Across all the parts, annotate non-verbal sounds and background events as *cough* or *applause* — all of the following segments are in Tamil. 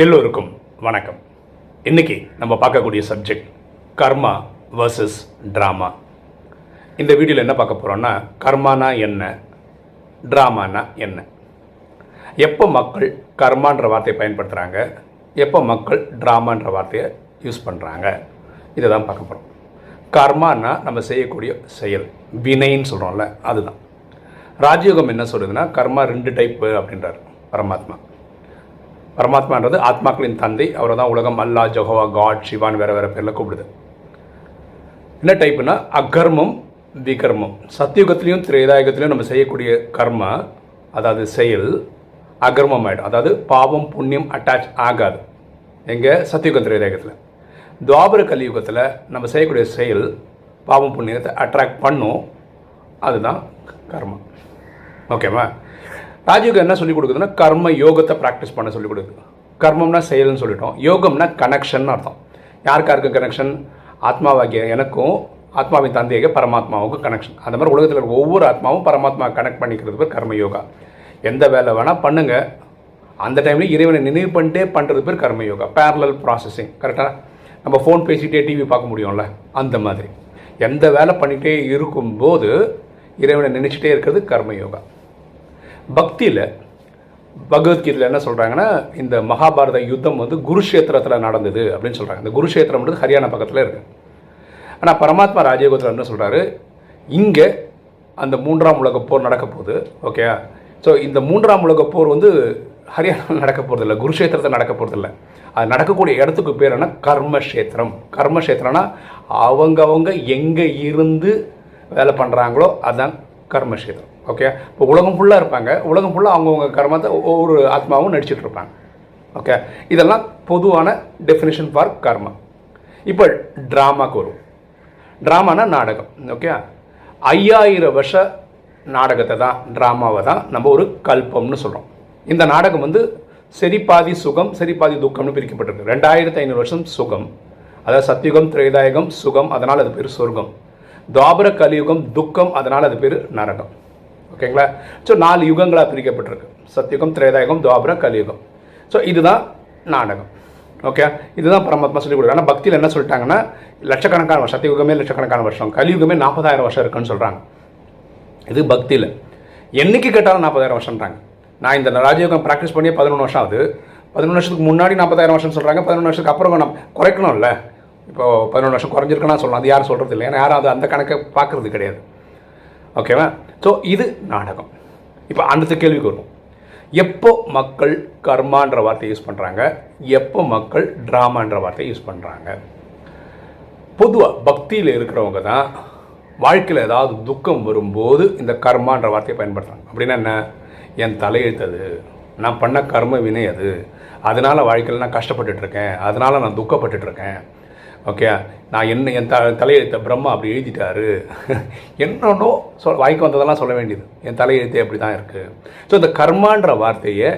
எல்லோருக்கும் வணக்கம். இன்னைக்கு நம்ம பார்க்கக்கூடிய சப்ஜெக்ட் கர்மா வர்சஸ் ட்ராமா இந்த வீடியோவில் என்ன பார்க்க போகிறோன்னா கர்மானா என்ன? ட்ராமானா என்ன? எப்போ மக்கள் கர்மான்ற வார்த்தையை பயன்படுத்துகிறாங்க எப்போ மக்கள் ட்ராமான்ற வார்த்தையை யூஸ் பண்ணுறாங்க இதை தான் பார்க்க போகிறோம் கர்மானா நம்ம செய்யக்கூடிய செயல் வினைன்னு சொல்கிறோம்ல அதுதான். ராஜயோகம் என்ன சொல்லுதுன்னா கர்மா ரெண்டு டைப்பு அப்படின்றார் பரமாத்மா. பரமாத்மான்றது ஆத்மாக்களின் தந்தை. அவரை தான் உலகம் அல்லா ஜொஹவா காட் சிவான் வேறு வேறு பேரில் கூப்பிடுது. என்ன டைப்புனா அகர்மம் விகர்மம். சத்தியுகத்திலையும் திரேதாயுகத்திலையும் நம்ம செய்யக்கூடிய கர்ம அதாவது செயல் அகர்மம் ஆகிடும் அதாவது பாவம் புண்ணியம் அட்டாச் ஆகாது. எங்கே? சத்தியுகம் திரேதாயுகத்தில். துவாபர கலியுகத்தில் நம்ம செய்யக்கூடிய செயல் பாவம் புண்ணியத்தை அட்ராக்ட் பண்ணும். அதுதான் கர்மம். ஓகேவா ராஜயோகம் என்ன சொல்லிக் கொடுக்குதுன்னா கர்ம யோகத்தை ப்ராக்டிஸ் பண்ண சொல்லிக் கொடுக்குது. கர்மம்னா செயல்னு சொல்லிட்டோம். யோகம்னா கனெக்ஷன் அர்த்தம். யாருக்காருக்கு கனெக்ஷன் ஆத்மாவாகிய எனக்கும் ஆத்மாவின் தந்தையாக பரமாத்மாவுக்கும் கனெக்ஷன் அந்த மாதிரி உலகத்தில் இருக்க ஒவ்வொரு ஆத்மாவும் பரமாத்மா கனெக்ட் பண்ணிக்கிறது பேர் கர்ம யோகா. எந்த வேலை வேணால் பண்ணுங்க. அந்த டைமில் இறைவனை நினைவு பண்ணிட்டே பண்ணுறது பேர் கர்ம யோகா. பேரலல் ப்ராசஸிங் கரெக்டாக நம்ம ஃபோன் பேசிகிட்டே டிவி பார்க்க முடியும்ல? அந்த மாதிரி. எந்த வேலை பண்ணிகிட்டே இருக்கும்போது இறைவனை நினச்சிட்டே இருக்கிறது கர்ம யோகா. பக்தியில் பகவத்கீதையில் என்ன சொல்கிறாங்கன்னா இந்த மகாபாரத யுத்தம் வந்து குருஷேத்திரத்தில் நடந்தது அப்படின்னு சொல்கிறாங்க இந்த குருஷேத்திரம்ன்றது ஹரியானா பக்கத்தில் இருக்குது ஆனால் பரமாத்மா ராஜயோகத்தில் என்ன சொல்கிறாரு இங்கே அந்த மூன்றாம் உலக போர் நடக்க போகுது ஓகே ஸோ இந்த மூன்றாம் உலக போர் வந்து ஹரியானாவில் நடக்க போகிறதில்ல குருஷேத்திரத்தில் நடக்க போகிறதில்ல அது நடக்கக்கூடிய இடத்துக்கு பேர் என்ன? கர்மக்ஷேத்திரம் கர்மக்ஷேத்திரம்னா அவங்கவங்க எங்கே இருந்து வேலை பண்ணுறாங்களோ அதுதான் கர்மக்ஷேத்திரம் ஓகே இப்போ உலகம் ஃபுல்லாக இருப்பாங்க. உலகம் ஃபுல்லாக அவங்கவுங்க கர்மத்தை ஒவ்வொரு ஆத்மாவும் நடிச்சிட்டு இருப்பாங்க. ஓகே இதெல்லாம் பொதுவான டெஃபினேஷன் ஃபார் கர்மா. இப்போ ட்ராமாக்கு வரும். ட்ராமானா நாடகம். ஓகே ஐயாயிரம் வருஷ நாடகத்தை தான் ட்ராமாவை தான் நம்ம ஒரு கல்பம்னு சொல்கிறோம் இந்த நாடகம் வந்து சரி பாதி சுகம் சரி பாதி துக்கம்னு பிரிக்கப்பட்டிருக்கு. ரெண்டாயிரத்து ஐநூறு வருஷம் சுகம். அதாவது சத்தியுகம் திரேதாயுகம் சுகம் அதனால் அது பேர் சொர்க்கம். துவாபர கலியுகம் துக்கம் அதனால் அது பேர் நரகம். ஓகேங்களா? ஸோ நாலு யுகங்களாக பிரிக்கப்பட்டிருக்கு. சத்யுகம் திரேதாயுகம் துவாபரம் கலியுகம். ஸோ இதுதான் நாடகம். ஓகே இதுதான் பரமாத்மா சொல்லி கொடுக்குறாங்க ஆனால் பக்தியில் என்ன சொல்லிட்டாங்கன்னா லட்சக்கணக்கான வருஷம் சத்தியுகமே லட்சக்கணக்கான வருஷம் கலியுகமே நாற்பதாயிரம் வருஷம் இருக்குன்னு சொல்கிறாங்க இது பக்தியில். என்னைக்கு கேட்டாலும் நாற்பதாயிரம் வருஷம்ன்றாங்க. நான் இந்த ராஜயோகம் ப்ராக்டிஸ் பண்ணி பதினொன்று வருஷம் ஆகுது. பதினொன்று வருஷத்துக்கு முன்னாடி நாற்பதாயிரம் வருஷம் சொல்கிறாங்க பதினொன்று வருஷத்துக்கு அப்புறம் நம்ம குறைக்கணும்ல. இப்போ பதினொன்று வருஷம் குறைஞ்சிருக்குன்னா சொல்லலாம் அது யாரும் சொல்கிறது இல்லை. ஏன்னா யாரும் அது அந்த கணக்கை பார்க்குறது கிடையாது. ஓகேவா ஸோ இது நாடகம். இப்போ அடுத்த கேள்விக்கு வரும் எப்போ மக்கள் கர்மான்ற வார்த்தையை யூஸ் பண்ணுறாங்க எப்போ மக்கள் ட்ராமான்ற வார்த்தையை யூஸ் பண்ணுறாங்க பொதுவாக பக்தியில் இருக்கிறவங்க தான் வாழ்க்கையில் ஏதாவது துக்கம் வரும்போது இந்த கர்மான்ற வார்த்தையை பயன்படுத்துகிறாங்க அப்படின்னா என்ன? என் தலையெழுத்தது நான் பண்ண கர்ம வினை அது. அதனால் வாழ்க்கையில் நான் கஷ்டப்பட்டுட்ருக்கேன் அதனால் நான் துக்கப்பட்டுட்ருக்கேன் ஓகே நான் என்ன என் த தலையெழுத்த பிரம்மா அப்படி எழுதிட்டாரு. *laughs* என்னன்னோ சொல் வாய்க்கு வந்ததெல்லாம் சொல்ல வேண்டியது. என் தலையெழுத்தே அப்படி தான் இருக்குது ஸோ இந்த கர்மான்ற வார்த்தையை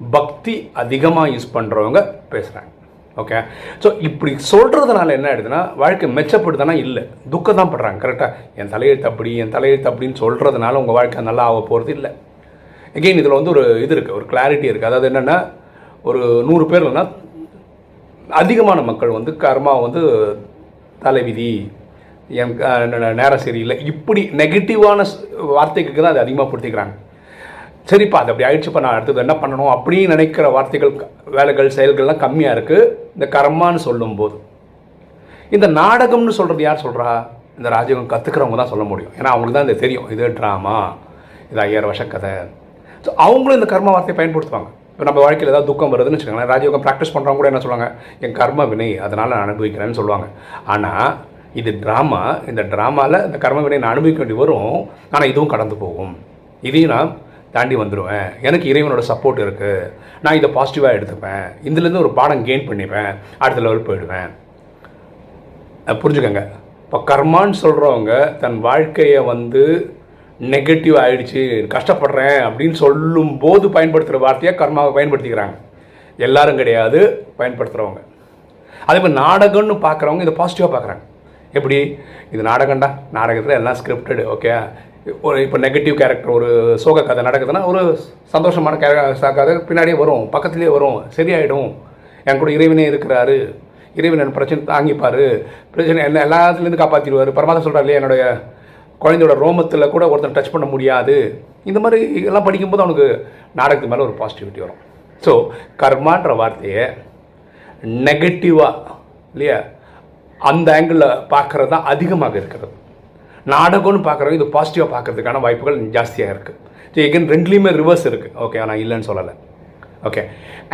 பக்தி அதிகமாக யூஸ் பண்ணுறவங்க பேசுகிறாங்க ஓகே ஸோ இப்படி சொல்கிறதுனால என்ன ஆகிடுதுன்னா வாழ்க்கை மெச்சப்படுதுன்னா இல்லை. துக்கம் தான் படுறாங்க கரெக்டாக என் தலையெழுத்து அப்படி என் தலையெழுத்து அப்படின்னு சொல்கிறதுனால உங்கள் வாழ்க்கை நல்லா ஆக போகிறது இல்லை. எகெயின் இதில் வந்து ஒரு இது இருக்குது ஒரு கிளாரிட்டி இருக்குது அதாவது என்னென்னா ஒரு நூறு பேர் இல்லைன்னா அதிகமான மக்கள் வந்து கர்மா வந்து தலைவிதி என் நேரம் சரியில்லை இப்படி நெகட்டிவான வார்த்தைக்கு வார்த்தைகளுக்கு தான் அது அதிகமாக பொறுத்திக்கிறாங்க சரிப்பா அது அப்படி ஆயிடுச்சுப்பா நான் அடுத்தது என்ன பண்ணணும் அப்படின்னு நினைக்கிற வார்த்தைகள் க- வேலைகள் செயல்கள்லாம் கம்மியாக இருக்குது இந்த கர்மான்னு சொல்லும்போது இந்த நாடகம்னு சொல்கிறது யார் சொல்கிறா இந்த ராஜகம் கற்றுக்கிறவங்க தான் சொல்ல முடியும். ஏன்னா அவங்களுக்கு தான் இந்த தெரியும். இது ட்ராமா இது ஐயாயிரம் வருஷ கதை ஸோ அவங்களும் இந்த கர்ம வார்த்தையை பயன்படுத்துவாங்க. இப்போ நம்ம வாழ்க்கையில் ஏதாவது துக்கம் வருதுன்னு வச்சுக்கோங்களேன். ராஜயோகம் ப்ராக்டிஸ் பண்ணுறவங்க கூட என்ன சொல்லுவாங்க? என் கர்ம வினை அதனால் நான் அனுபவிக்கிறேன்னு சொல்லுவாங்க. ஆனால் இது ட்ராமா இந்த ட்ராமாவில் இந்த கர்ம வினை நான் அனுபவிக்க வேண்டி வரும். ஆனால் இதுவும் கடந்து போகும். இதையும் நான் தாண்டி வந்துடுவேன் எனக்கு இறைவனோட சப்போர்ட் இருக்குது நான் இதை பாசிட்டிவாக எடுத்துப்பேன். இதுலேருந்து ஒரு பாடம் கெயின் பண்ணிப்பேன். அடுத்த லெவல் போயிடுவேன். புரிஞ்சுக்கோங்க. இப்போ கர்மான்னு சொல்கிறவங்க தன் வாழ்க்கையை வந்து நெகட்டிவ் ஆகிடுச்சு கஷ்டப்படுறேன் அப்படின்னு சொல்லும்போது பயன்படுத்துகிற வார்த்தையை கர்மாவை பயன்படுத்திக்கிறாங்க. எல்லாரும் கிடையாது பயன்படுத்துகிறவங்க அதே மாதிரி நாடகம்னு பார்க்குறவங்க இதை பாசிட்டிவாக பார்க்குறாங்க. எப்படி? இது நாடகம்டா நாடகத்தில் எல்லாம் ஸ்கிரிப்டடு ஓகே ஒரு இப்போ நெகட்டிவ் கேரக்டர் ஒரு சோக கதை நடக்குதுன்னா ஒரு சந்தோஷமான கேர கதை பின்னாடியே வரும் பக்கத்துலேயே வரும் சரியாயிடும். என் கூட இறைவனே இருக்கிறாரு இறைவன் என் பிரச்சனை தாங்கிப்பார் பிரச்சனை என்ன எல்லாத்துலேருந்து காப்பாற்றிடுவார் பரமாத்மா சொல்கிறார் இல்லையா என்னுடைய குழந்தையோட ரோமத்தில் கூட ஒருத்தன் டச் பண்ண முடியாது. இந்த மாதிரி எல்லாம் படிக்கும்போது அவனுக்கு நாடகத்து மேலே ஒரு பாசிட்டிவிட்டி வரும். ஸோ கர்மான்ற வார்த்தையை நெகட்டிவாக இல்லையா? அந்த ஆங்கிளில் பார்க்குறது தான் அதிகமாக இருக்கிறது. நாடகம்னு பார்க்குறவங்க இது பாசிட்டிவாக பார்க்கறதுக்கான வாய்ப்புகள் ஜாஸ்தியாக இருக்குது ஸோ எகன் ரெண்டுலேயுமே ரிவர்ஸ் இருக்குது ஓகே நான் இல்லைன்னு சொல்லலை. ஓகே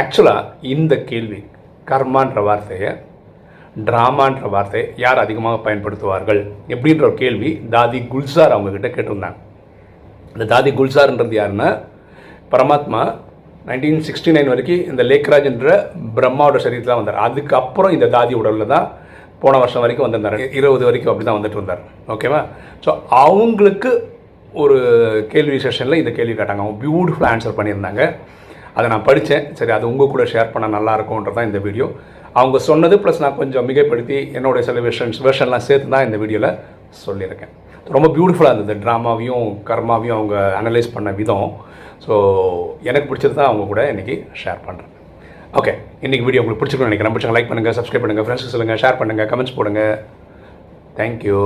ஆக்சுவலாக இந்த கேள்வி கர்மான்ற வார்த்தையை ட்ராமான்ற வார்த்தையை யார் அதிகமாக பயன்படுத்துவார்கள் எப்படின்ற ஒரு கேள்வி தாதி குல்சார் அவங்கக்கிட்ட கேட்டிருந்தாங்க. இந்த தாதி குல்சார்ன்றது யாருன்னா பரமாத்மா நைன்டீன் சிக்ஸ்டி நைன் வரைக்கும் இந்த லேக்ராஜ் என்ற பிரம்மாவோட சரீரத்தில் வந்தார். அதுக்கப்புறம் இந்த தாதி உடலில் தான் போன வருஷம் வரைக்கும் வந்திருந்தார். இருபது வரைக்கும் அப்படி தான் வந்துட்டு இருந்தார். ஓகேவா ஸோ அவங்களுக்கு ஒரு கேள்வி செஷனில் இந்த கேள்வி கேட்டாங்க. அவங்க பியூட்டிஃபுல் ஆன்சர் பண்ணியிருந்தாங்க. அதை நான் படித்தேன் சரி அது உங்கள் கூட ஷேர் பண்ண நல்லா இருக்கும்ன்றது தான் இந்த வீடியோ அவங்க சொன்னது ப்ளஸ் நான் கொஞ்சம் மிகைப்படுத்தி என்னுடைய சில வெர்ஷன்ஸ் வெர்ஷன்லாம் சேர்த்து தான் இந்த வீடியோவில் சொல்லியிருக்கேன். ரொம்ப பியூட்டிஃபுல்லாக இருந்தது. ட்ராமாவையும் கர்மாவையும் அவங்க அனலைஸ் பண்ண விதம். ஸோ எனக்கு பிடிச்சது தான் அவங்க கூட இன்றைக்கி ஷேர் பண்ணுறேன் ஓகே இன்றைக்கி வீடியோ உங்களுக்கு பிடிச்சிருக்கணும் நினைக்கிறேன். பிடிச்சவங்க லைக் பண்ணுங்கள் சப்ஸ்கிரைப் பண்ணுங்கள் ஃப்ரெண்ட்ஸ்க்கு சொல்லுங்கள் ஷேர் பண்ணுங்கள் கமெண்ட்ஸ் போடுங்க. தேங்க்யூ